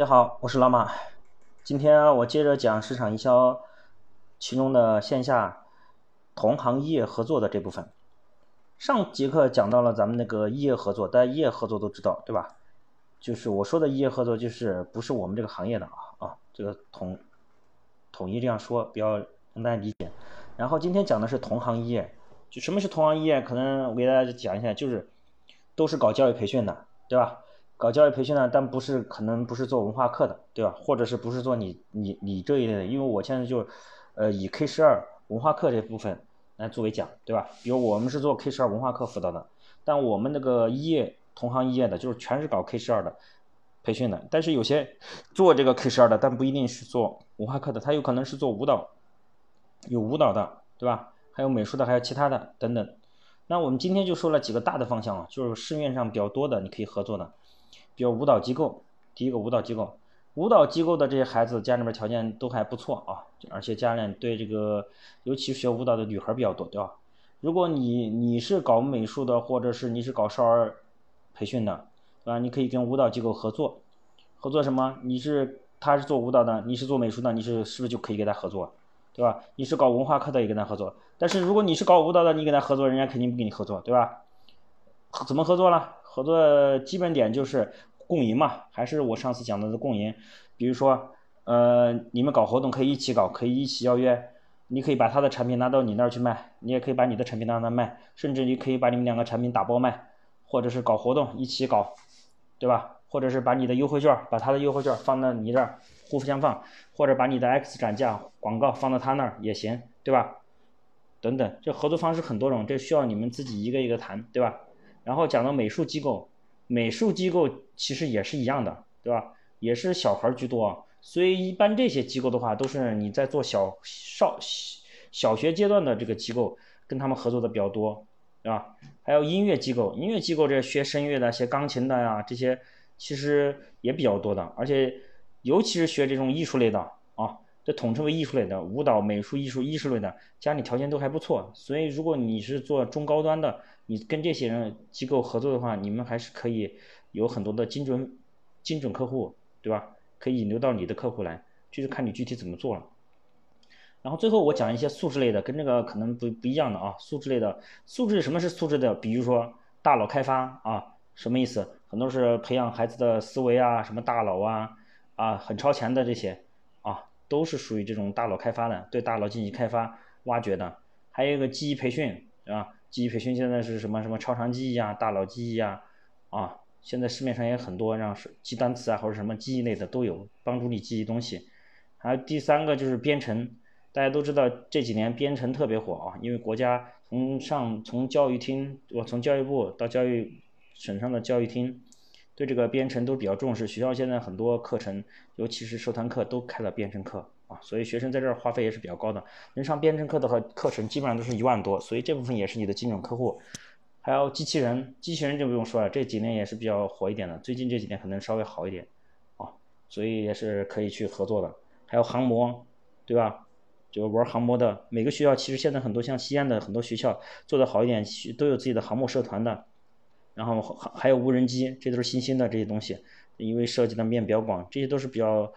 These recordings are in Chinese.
大家好，我是老马。今天我接着讲市场营销其中的线下同行业合作的这部分。上节课讲到了咱们那个异业合作，大家异业合作都知道对吧？就是我说的异业合作，就是不是我们这个行业的啊啊，这个统统一这样说，比较让大家理解。然后今天讲的是同行业，就什么是同行业？可能我给大家讲一下，就是都是搞教育培训的，对吧？搞教育培训呢，但不是可能不是做文化课的，对吧？或者是不是做你你你这一类的？因为我现在就，呃，以 K 十二文化课这部分来作为讲，对吧？比如我们是做 K 十二文化课辅导的，但我们那个一业同行一业的，就是全是搞 K 十二的培训的。但是有些做这个 K 十二的，但不一定是做文化课的，他有可能是做舞蹈，有舞蹈的，对吧？还有美术的，还有其他的等等。那我们今天就说了几个大的方向啊，就是市面上比较多的，你可以合作的。比如舞蹈机构，第一个舞蹈机构，舞蹈机构的这些孩子家里面条件都还不错啊，而且家里对这个，尤其学舞蹈的女孩比较多，对吧？如果你你是搞美术的，或者是你是搞少儿培训的，对吧？你可以跟舞蹈机构合作，合作什么？你是他是做舞蹈的，你是做美术的，你是是不是就可以跟他合作，对吧？你是搞文化课的也跟他合作，但是如果你是搞舞蹈的，你跟他合作，人家肯定不跟你合作，对吧？怎么合作了？合作基本点就是。共赢嘛，还是我上次讲的共赢。比如说，呃，你们搞活动可以一起搞，可以一起邀约。你可以把他的产品拿到你那儿去卖，你也可以把你的产品拿那卖，甚至你可以把你们两个产品打包卖，或者是搞活动一起搞，对吧？或者是把你的优惠券，把他的优惠券放到你这儿，互相放，或者把你的 X 展价广告放到他那儿也行，对吧？等等，这合作方式很多种，这需要你们自己一个一个谈，对吧？然后讲到美术机构。美术机构其实也是一样的，对吧？也是小孩居多，所以一般这些机构的话，都是你在做小少小学阶段的这个机构，跟他们合作的比较多，对吧？还有音乐机构，音乐机构这学声乐的、学钢琴的呀，这些其实也比较多的，而且尤其是学这种艺术类的，统称为艺术类的，舞蹈、美术、艺术、艺术类的，家里条件都还不错，所以如果你是做中高端的。你跟这些人机构合作的话，你们还是可以有很多的精准精准客户，对吧？可以引流到你的客户来，就是看你具体怎么做了。然后最后我讲一些素质类的，跟这个可能不不一样的啊，素质类的素质什么是素质的？比如说大脑开发啊，什么意思？很多是培养孩子的思维啊，什么大脑啊啊，很超前的这些，都是属于这种大脑开发的，对大脑进行开发挖掘的。还有一个记忆培训，对吧？记忆培训现在是什么什么超长记忆啊、大脑记忆啊，啊，现在市面上也很多让记单词啊或者什么记忆类的都有，帮助你记忆东西。还有第三个就是编程，大家都知道这几年编程特别火啊，因为国家从上从教育厅，我从教育部到教育省上的教育厅，对这个编程都比较重视，学校现在很多课程，尤其是社团课都开了编程课。啊，所以学生在这儿花费也是比较高的。能上编程课的话课程基本上都是一万多，所以这部分也是你的精准客户。还有机器人，机器人就不用说了，这几年也是比较火一点的。最近这几年可能稍微好一点，啊，所以也是可以去合作的。还有航模，对吧？就玩航模的，每个学校其实现在很多像西安的很多学校做的好一点，都有自己的航模社团的。然后还还有无人机，这都是新兴的这些东西，因为涉及的面比较广，这些都是比较。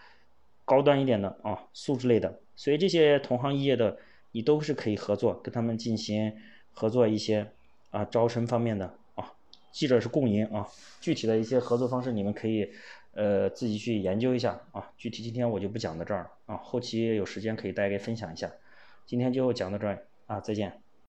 高端一点的啊，素质类的，所以这些同行业的你都是可以合作，跟他们进行合作一些啊招生方面的啊，记者是共赢啊，具体的一些合作方式你们可以呃自己去研究一下啊，具体今天我就不讲到这儿了啊，后期有时间可以大家分享一下，今天就讲到这儿啊，再见。